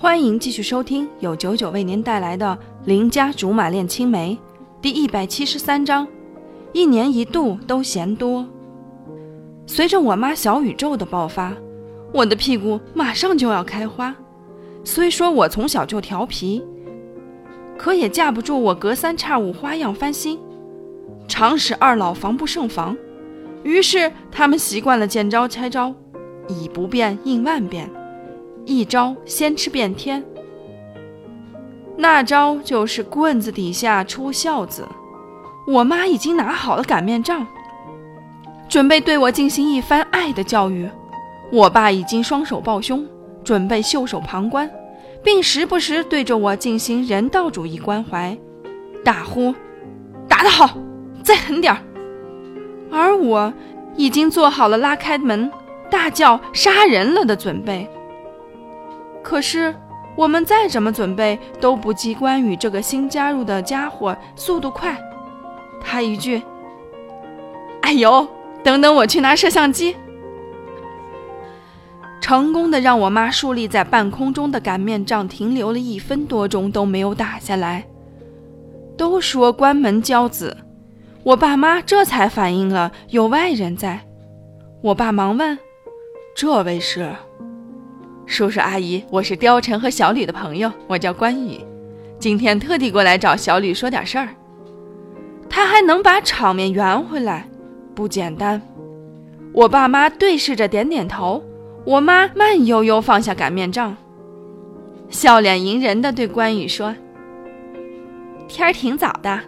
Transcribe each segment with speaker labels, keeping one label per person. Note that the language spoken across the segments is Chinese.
Speaker 1: 欢迎继续收听由九九为您带来的《邻家竹马恋青梅》第一百七十三章。一年一度都嫌多。随着我妈小宇宙的爆发，我的屁股马上就要开花。虽说我从小就调皮，可也架不住我隔三差五花样翻新，常使二老防不胜防。于是他们习惯了见招拆招，以不变应万变。一招先吃遍天，那招就是棍子底下出孝子。我妈已经拿好了擀面杖，准备对我进行一番爱的教育。我爸已经双手抱胸，准备袖手旁观，并时不时对着我进行人道主义关怀，大呼：“打得好，再狠点儿！”而我已经做好了拉开门、大叫“杀人了”的准备。可是，我们再怎么准备都不及关羽这个新加入的家伙速度快。他一句：“哎呦，等等，我去拿摄像机。”成功的让我妈竖立在半空中的擀面杖停留了一分多钟都没有打下来。都说关门教子，我爸妈这才反应了有外人在。我爸忙问：“这位是？”叔叔阿姨，我是貂蝉和小吕的朋友，我叫关羽，今天特地过来找小吕说点事儿。他还能把场面圆回来，不简单。我爸妈对视着点点头，我妈慢悠悠放下擀面杖，笑脸迎人的对关羽说：“天儿挺早的，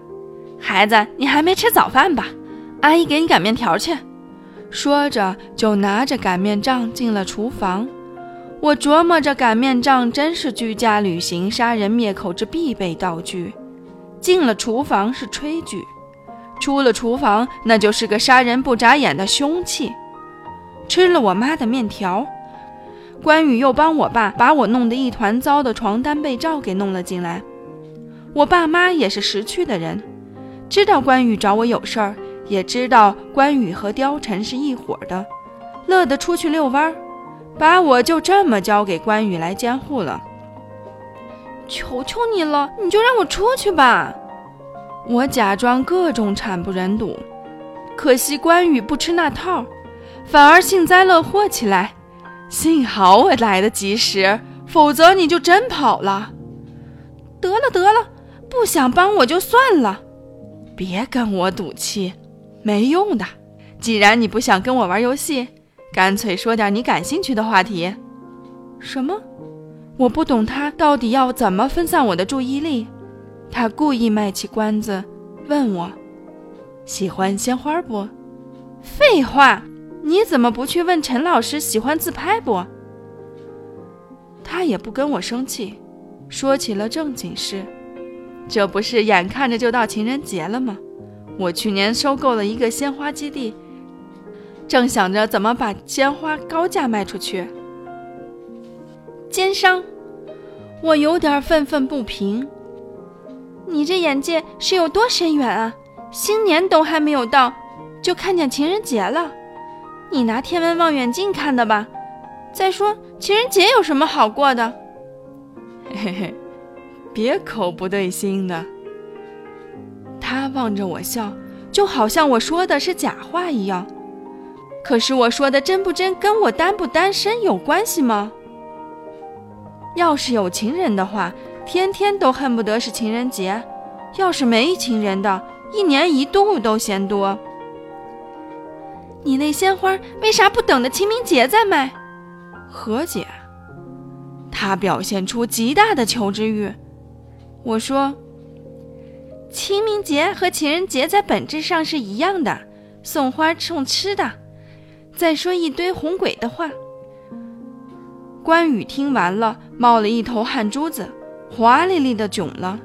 Speaker 1: 孩子，你还没吃早饭吧？阿姨给你擀面条去。”说着就拿着擀面杖进了厨房。我琢磨着，擀面杖真是居家旅行杀人灭口之必备道具。进了厨房是炊具，出了厨房那就是个杀人不眨眼的凶器。吃了我妈的面条，关羽又帮我爸把我弄得一团糟的床单被罩给弄了进来。我爸妈也是识趣的人，知道关羽找我有事儿，也知道关羽和貂蝉是一伙的，乐得出去遛弯儿。把我就这么交给关羽来监护了。求求你了，你就让我出去吧！我假装各种惨不忍睹，可惜关羽不吃那套，反而幸灾乐祸起来。幸好我来得及时，否则你就真跑了。得了得了，不想帮我就算了，别跟我赌气，没用的。既然你不想跟我玩游戏。干脆说点你感兴趣的话题。什么？我不懂他到底要怎么分散我的注意力。他故意卖起关子，问我喜欢鲜花不？废话，你怎么不去问陈老师喜欢自拍不？他也不跟我生气，说起了正经事。这不是眼看着就到情人节了吗？我去年收购了一个鲜花基地。正想着怎么把鲜花高价卖出去，奸商，我有点愤愤不平。你这眼界是有多深远啊？新年都还没有到，就看见情人节了？你拿天文望远镜看的吧？再说情人节有什么好过的？嘿嘿，别口不对心的。他望着我笑，就好像我说的是假话一样。可是我说的真不真，跟我单不单身有关系吗？要是有情人的话，天天都恨不得是情人节；要是没情人的，一年一度都嫌多。你那鲜花为啥不等着清明节再卖？何姐，她表现出极大的求知欲。我说，清明节和情人节在本质上是一样的，送花送吃的。再说一堆哄鬼的话。关羽听完了，冒了一头汗珠子，华丽丽的囧了，